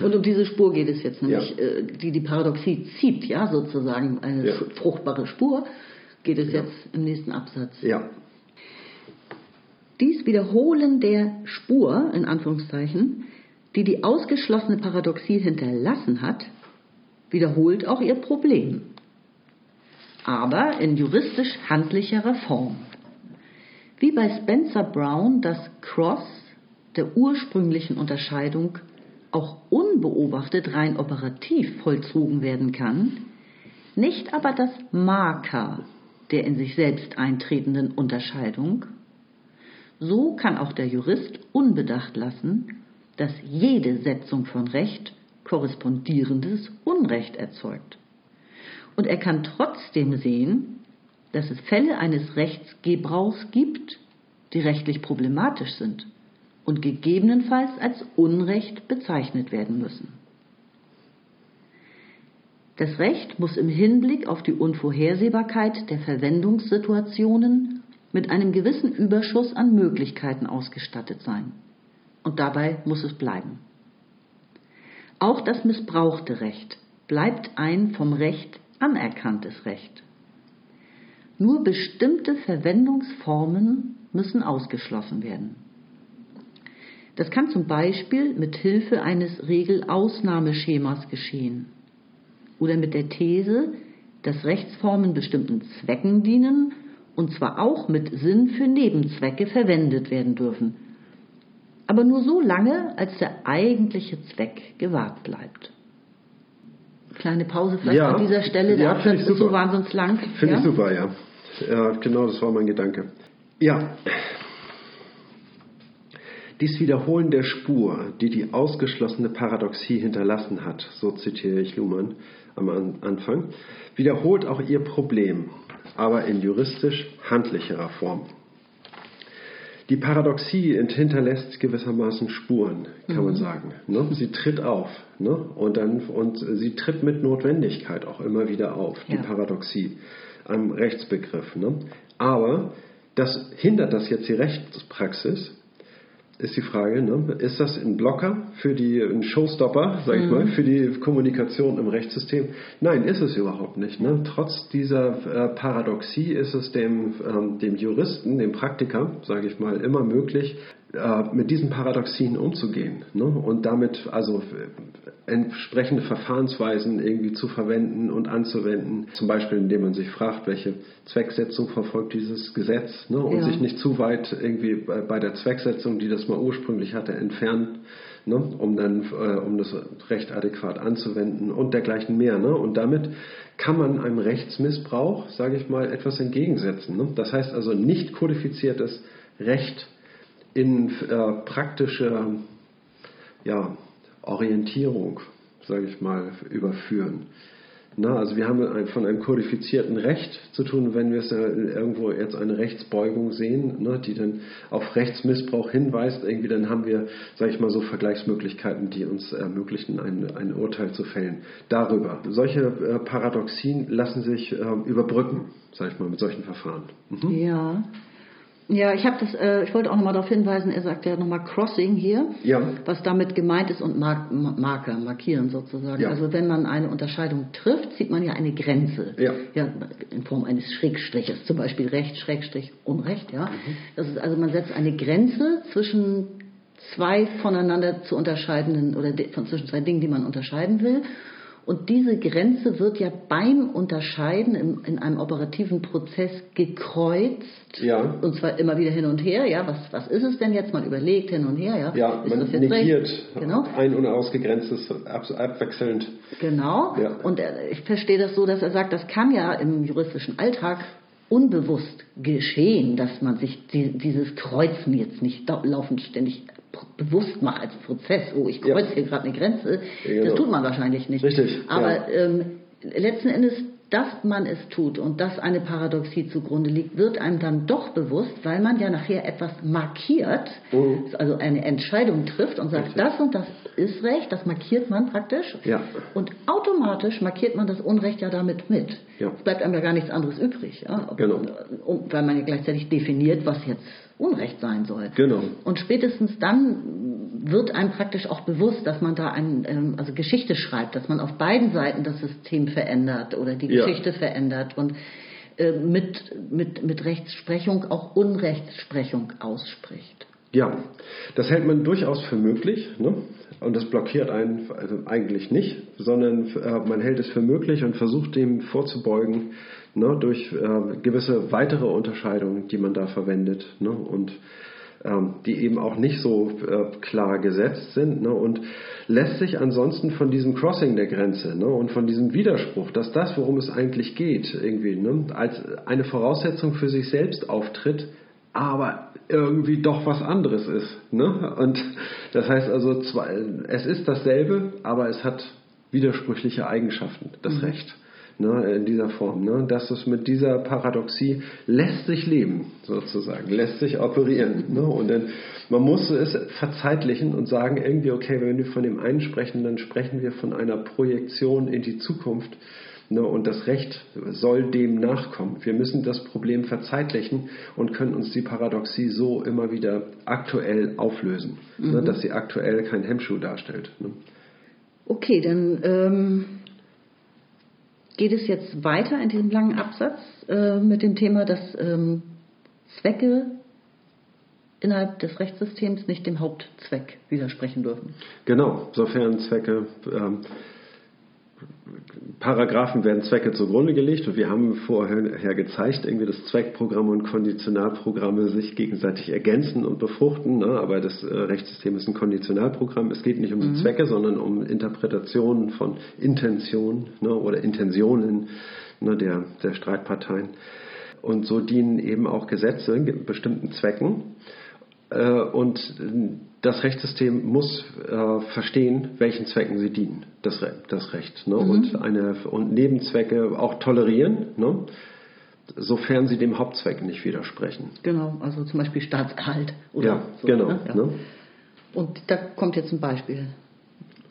Und um diese Spur geht es jetzt nämlich, äh, die die Paradoxie zieht, ja, sozusagen eine Ja. fruchtbare Spur, geht es jetzt im nächsten Absatz. Ja, Dies Wiederholen der Spur, in Anführungszeichen, die die ausgeschlossene Paradoxie hinterlassen hat, wiederholt auch ihr Problem. Aber in juristisch handlicherer Form. Wie bei Spencer Brown das Cross der ursprünglichen Unterscheidung auch unbeobachtet rein operativ vollzogen werden kann, nicht aber das Marker der in sich selbst eintretenden Unterscheidung, so kann auch der Jurist unbedacht lassen, dass jede Setzung von Recht korrespondierendes Unrecht erzeugt. Und er kann trotzdem sehen, dass es Fälle eines Rechtsgebrauchs gibt, die rechtlich problematisch sind und gegebenenfalls als Unrecht bezeichnet werden müssen. Das Recht muss im Hinblick auf die Unvorhersehbarkeit der Verwendungssituationen mit einem gewissen Überschuss an Möglichkeiten ausgestattet sein. Und dabei muss es bleiben. Auch das missbrauchte Recht bleibt ein vom Recht anerkanntes Recht. Nur bestimmte Verwendungsformen müssen ausgeschlossen werden. Das kann zum Beispiel mit Hilfe eines Regelausnahmeschemas geschehen oder mit der These, dass Rechtsformen bestimmten Zwecken dienen und zwar auch mit Sinn für Nebenzwecke verwendet werden dürfen. aber nur so lange, als der eigentliche Zweck gewahrt bleibt. Kleine Pause vielleicht Ja. an dieser Stelle, der Ja, Absatz finde ich ist so super. wahnsinnig lang. Finde ja? ich super, ja. ja. Genau, das war mein Gedanke. Ja. Dies Wiederholen der Spur, die die ausgeschlossene Paradoxie hinterlassen hat, so zitiere ich Luhmann am An Anfang, wiederholt auch ihr Problem, aber in juristisch handlicherer Form. Die Paradoxie hinterlässt gewissermaßen Spuren, kann man sagen. Ne? Sie tritt auf ne? und, dann, und sie tritt mit Notwendigkeit auch immer wieder auf, die Ja. Paradoxie am Rechtsbegriff. Ne? Aber das hindert das jetzt die Rechtspraxis, ist die Frage, ne? ist das ein Blocker für die, ein Showstopper, sage ich mal, für die Kommunikation im Rechtssystem? Nein, ist es überhaupt nicht. Ne? Trotz dieser äh, Paradoxie ist es dem, ähm, dem Juristen, dem Praktiker, sage ich mal, immer möglich, äh, mit diesen Paradoxien umzugehen ne? und damit also entsprechende Verfahrensweisen irgendwie zu verwenden und anzuwenden. Zum Beispiel, indem man sich fragt, welche Zwecksetzung verfolgt dieses Gesetz ne? und Ja. sich nicht zu weit irgendwie bei, der Zwecksetzung, die das mal ursprünglich hatte, entfernt, ne? um dann äh, um das Recht adäquat anzuwenden und dergleichen mehr. Ne? Und damit kann man einem Rechtsmissbrauch, sage ich mal, etwas entgegensetzen. Ne? Das heißt also nicht kodifiziertes Recht in äh, praktische ja, Orientierung, sage ich mal, überführen. Na, also wir haben von einem kodifizierten Recht zu tun, wenn wir es äh, irgendwo jetzt eine Rechtsbeugung sehen, ne, die dann auf Rechtsmissbrauch hinweist, irgendwie dann haben wir, sage ich mal, so Vergleichsmöglichkeiten, die uns ermöglichen, ein, ein Urteil zu fällen darüber. Solche äh, Paradoxien lassen sich äh, überbrücken, sage ich mal, mit solchen Verfahren. Mhm. Ja. Ja, ich habe das, äh, ich wollte auch nochmal darauf hinweisen, er sagt ja nochmal Crossing hier, Ja. was damit gemeint ist und Mark, Ma- Marker, markieren sozusagen. Ja. Also wenn man eine Unterscheidung trifft, zieht man ja eine Grenze. Ja. in Form eines Schrägstriches, zum Beispiel Recht, Schrägstrich, Unrecht, ja. Mhm. Das ist also, man setzt eine Grenze zwischen zwei voneinander zu unterscheidenden oder de- von zwischen zwei Dingen, die man unterscheiden will. Und diese Grenze wird ja beim Unterscheiden im, in einem operativen Prozess gekreuzt. Ja. Und zwar immer wieder hin und her. Ja, was, was ist es denn jetzt? Man überlegt hin und her. Ja, Ja, ist man negiert? Genau. ein unausgegrenztes ab, abwechselnd. Genau. Ja. Und er, ich verstehe das so, dass er sagt, das kann ja im juristischen Alltag unbewusst geschehen, dass man sich die, dieses Kreuzen jetzt nicht laufend ständig bewusst macht als Prozess. Oh, ich kreuze Ja. hier gerade eine Grenze. Ja, genau. Das tut man wahrscheinlich nicht. Richtig, Aber ähm, letzten Endes, dass man es tut und dass eine Paradoxie zugrunde liegt, wird einem dann doch bewusst, weil man ja nachher etwas markiert, Mhm. also eine Entscheidung trifft und sagt, Richtig. das und das ist Recht, das markiert man praktisch. Ja. Und automatisch markiert man das Unrecht ja damit mit. Ja. Es bleibt einem ja gar nichts anderes übrig, ja? Genau. weil man ja gleichzeitig definiert, was jetzt Unrecht sein soll. Genau. Und spätestens dann wird einem praktisch auch bewusst, dass man da ein, ähm, also Geschichte schreibt, dass man auf beiden Seiten das System verändert oder die Ja. Geschichte verändert und äh, mit, mit, mit Rechtsprechung auch Unrechtsprechung ausspricht. Ja, das hält man durchaus für möglich. Ne? Und das blockiert einen also eigentlich nicht, sondern äh, man hält es für möglich und versucht dem vorzubeugen ne? durch äh, gewisse weitere Unterscheidungen, die man da verwendet. Ne? Und ähm, die eben auch nicht so äh, klar gesetzt sind ne? und lässt sich ansonsten von diesem Crossing der Grenze ne? und von diesem Widerspruch, dass das, worum es eigentlich geht, irgendwie ne? als eine Voraussetzung für sich selbst auftritt, aber irgendwie doch was anderes ist. Ne? Und das heißt also, es ist dasselbe, aber es hat widersprüchliche Eigenschaften, das Recht. Ne, in dieser Form. Ne? Das ist mit dieser Paradoxie lässt sich leben, sozusagen, lässt sich operieren. Ne? Und dann, man muss es verzeitlichen und sagen, irgendwie, okay, wenn wir von dem einen sprechen, dann sprechen wir von einer Projektion in die Zukunft. Ne, und das Recht soll dem nachkommen. Wir müssen das Problem verzeitlichen und können uns die Paradoxie so immer wieder aktuell auflösen, ne, dass sie aktuell kein Hemmschuh darstellt. Ne. Okay, dann ähm, geht es jetzt weiter in diesem langen Absatz äh, mit dem Thema, dass ähm, Zwecke innerhalb des Rechtssystems nicht dem Hauptzweck widersprechen dürfen. Genau, sofern Zwecke ähm, Paragraphen werden Zwecke zugrunde gelegt und wir haben vorher gezeigt, irgendwie dass Zweckprogramme und Konditionalprogramme sich gegenseitig ergänzen und befruchten, ne? aber das äh, Rechtssystem ist ein Konditionalprogramm. Es geht nicht um die mhm. Zwecke, sondern um Interpretationen von Intentionen ne? oder Intentionen ne? der, der Streitparteien. Und so dienen eben auch Gesetze bestimmten Zwecken. Äh, und das Rechtssystem muss äh, verstehen, welchen Zwecken sie dienen, das, das Recht. Ne? Mhm. Und, eine, und Nebenzwecke auch tolerieren, ne? sofern sie dem Hauptzweck nicht widersprechen. Genau, also zum Beispiel Staatserhalt. Oder ja, so, genau. Ne? Ja. Ne? Und da kommt jetzt ein Beispiel.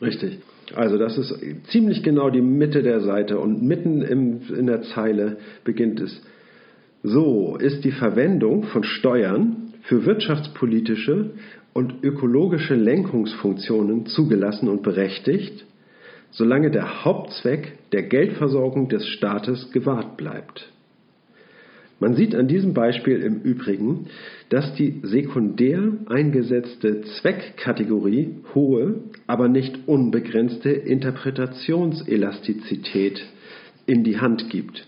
Richtig. Also das ist ziemlich genau die Mitte der Seite und mitten im, in der Zeile beginnt es. So ist die Verwendung von Steuern für wirtschaftspolitische und ökologische Lenkungsfunktionen zugelassen und berechtigt, solange der Hauptzweck der Geldversorgung des Staates gewahrt bleibt. Man sieht an diesem Beispiel im Übrigen, dass die sekundär eingesetzte Zweckkategorie hohe, aber nicht unbegrenzte Interpretationselastizität in die Hand gibt.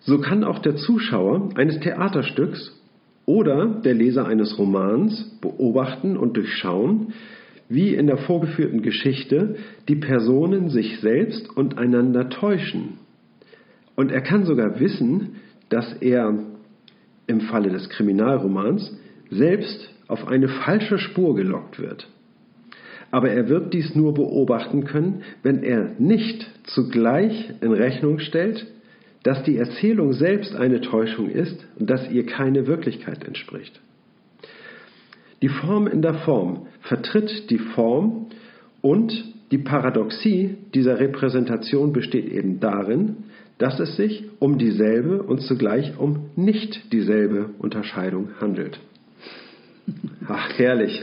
So kann auch der Zuschauer eines Theaterstücks oder der Leser eines Romans beobachten und durchschauen, wie in der vorgeführten Geschichte die Personen sich selbst und einander täuschen. Und er kann sogar wissen, dass er im Falle des Kriminalromans selbst auf eine falsche Spur gelockt wird. Aber er wird dies nur beobachten können, wenn er nicht zugleich in Rechnung stellt, dass die Erzählung selbst eine Täuschung ist und dass ihr keine Wirklichkeit entspricht. Die Form in der Form vertritt die Form und die Paradoxie dieser Repräsentation besteht eben darin, dass es sich um dieselbe und zugleich um nicht dieselbe Unterscheidung handelt. Ach, herrlich.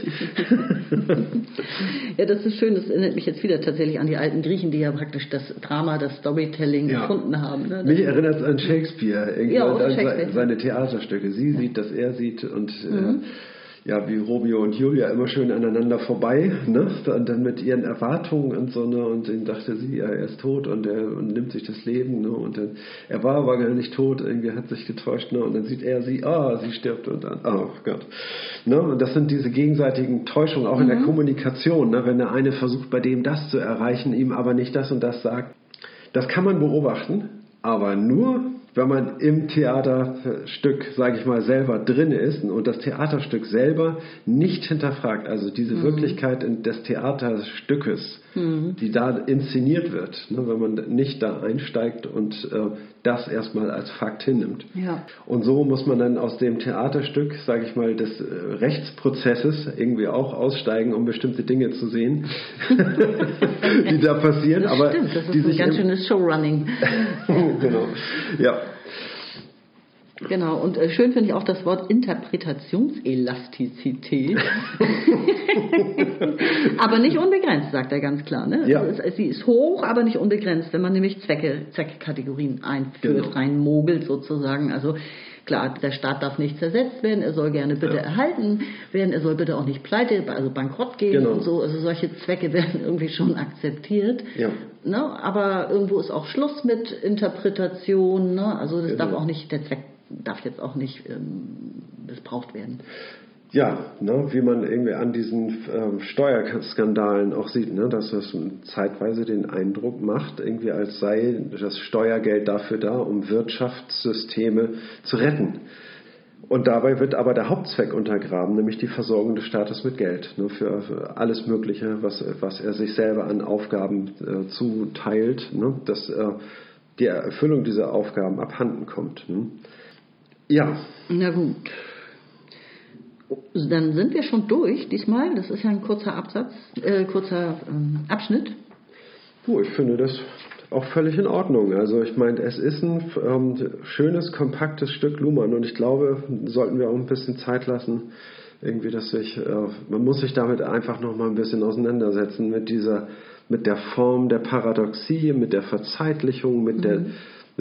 ja, das ist schön. Das erinnert mich jetzt wieder tatsächlich an die alten Griechen, die ja praktisch das Drama, das Storytelling ja. erfunden haben. Ne? Mich erinnert es an Shakespeare, ja, an Shakespeare. seine Theaterstücke. Sie sieht, dass er sieht und mhm. äh, ja, wie Romeo und Julia immer schön aneinander vorbei, ne? Und dann mit ihren Erwartungen und so, ne? Und dann dachte sie, ja, er ist tot und er und nimmt sich das Leben, ne? Und dann, er war aber gar nicht tot, irgendwie hat sich getäuscht, ne? Und dann sieht er sie, ah, sie stirbt und dann, oh Gott. Ne? Und das sind diese gegenseitigen Täuschungen auch mhm. in der mhm. Kommunikation, ne? Wenn der eine versucht, bei dem das zu erreichen, ihm aber nicht das und das sagt. Das kann man beobachten, aber nur wenn man im Theaterstück, sage ich mal, selber drin ist und das Theaterstück selber nicht hinterfragt, also diese mhm. Wirklichkeit des Theaterstückes, mhm. die da inszeniert wird, ne, wenn man nicht da einsteigt und äh, das erstmal als Fakt hinnimmt. Ja. Und so muss man dann aus dem Theaterstück, sage ich mal, des äh, Rechtsprozesses irgendwie auch aussteigen, um bestimmte Dinge zu sehen, die da passieren. Das aber stimmt, das ist die ein ganz schönes Showrunning. genau. Ja. Genau, und äh, schön finde ich auch das Wort Interpretationselastizität. aber nicht unbegrenzt, sagt er ganz klar. Ne? Ja. Also es, sie ist hoch, aber nicht unbegrenzt, wenn man nämlich Zwecke, Zweckkategorien einführt, genau. reinmogelt sozusagen. Also klar, der Staat darf nicht zersetzt werden, er soll gerne bitte ja. erhalten werden, er soll bitte auch nicht pleite, also bankrott gehen genau. und so. Also solche Zwecke werden irgendwie schon akzeptiert. Ja. Ne? Aber irgendwo ist auch Schluss mit Interpretation. Ne? Also das genau. darf auch nicht der Zweck darf jetzt auch nicht ähm, missbraucht werden. Ja, ne, wie man irgendwie an diesen ähm, Steuerskandalen auch sieht, ne, dass das zeitweise den Eindruck macht, irgendwie als sei das Steuergeld dafür da, um Wirtschaftssysteme zu retten. Und dabei wird aber der Hauptzweck untergraben, nämlich die Versorgung des Staates mit Geld ne, für, alles Mögliche, was, was er sich selber an Aufgaben äh, zuteilt, ne, dass äh, die Erfüllung dieser Aufgaben abhanden kommt. Ne. Ja. Na gut. Dann sind wir schon durch diesmal. Das ist ja ein kurzer Absatz, äh, kurzer ähm, Abschnitt. Oh, ich finde das auch völlig in Ordnung. Also ich meine, es ist ein ähm, schönes, kompaktes Stück Luhmann und ich glaube, sollten wir auch ein bisschen Zeit lassen, irgendwie, dass sich, äh, man muss sich damit einfach noch mal ein bisschen auseinandersetzen mit dieser, mit der Form der Paradoxie, mit der Verzeitlichung, mit mhm. der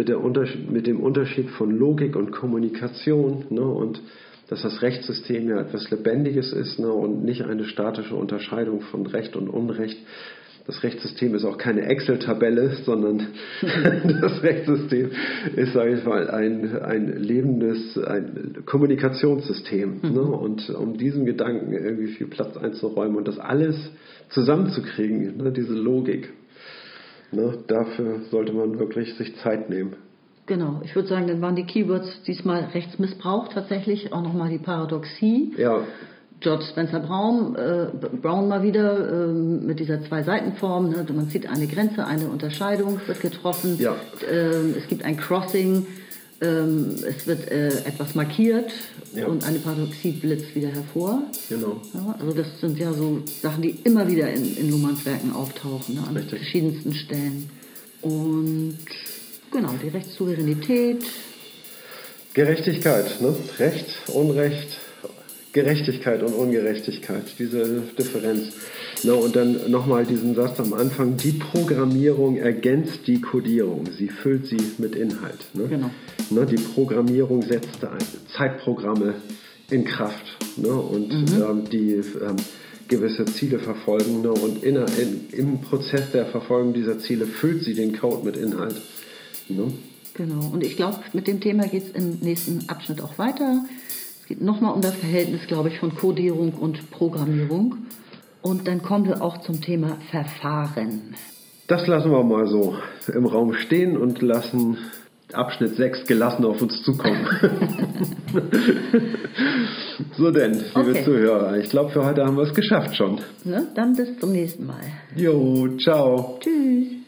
mit, mit dem Unterschied von Logik und Kommunikation ne, und dass das Rechtssystem ja etwas Lebendiges ist ne, und nicht eine statische Unterscheidung von Recht und Unrecht. das Rechtssystem ist auch keine Excel-Tabelle, sondern das Rechtssystem ist, sage ich mal, ein, ein lebendes ein Kommunikationssystem. Mhm. Ne? Und um diesen Gedanken irgendwie viel Platz einzuräumen und das alles zusammenzukriegen, ne? diese Logik, ne? dafür sollte man wirklich sich Zeit nehmen. Genau, ich würde sagen, dann waren die Keywords diesmal Rechtsmissbrauch tatsächlich, auch nochmal die Paradoxie. Ja. George Spencer Brown, äh, Brown mal wieder äh, mit dieser Zwei-Seiten-Form. Ne? Man zieht eine Grenze, eine Unterscheidung wird getroffen. Ja. Ähm, es gibt ein Crossing, ähm, es wird äh, etwas markiert ja. und eine Paradoxie blitzt wieder hervor. Genau. Ja, also das sind ja so Sachen, die immer wieder in, in Luhmanns Werken auftauchen, ne? an Richtig. verschiedensten Stellen. Und genau, die Rechtssouveränität. Gerechtigkeit, ne? Recht, Unrecht, Gerechtigkeit und Ungerechtigkeit, diese Differenz. No, und dann nochmal diesen Satz am Anfang, die Programmierung ergänzt die Codierung, sie füllt sie mit Inhalt. Ne? Genau. Ne, die Programmierung setzt Zeitprogramme in Kraft ne? und mhm. ähm, die ähm, gewisse Ziele verfolgen ne? und in, in, im Prozess der Verfolgung dieser Ziele füllt sie den Code mit Inhalt. Ne? Genau, und ich glaube, mit dem Thema geht es im nächsten Abschnitt auch weiter geht nochmal um das Verhältnis, glaube ich, von Codierung und Programmierung. Und dann kommen wir auch zum Thema Verfahren. Das lassen wir mal so im Raum stehen und lassen Abschnitt 6 gelassen auf uns zukommen. so denn, liebe okay. Zuhörer, ich glaube, für heute haben wir es geschafft schon. Ne? Dann bis zum nächsten Mal. Jo, ciao. Tschüss.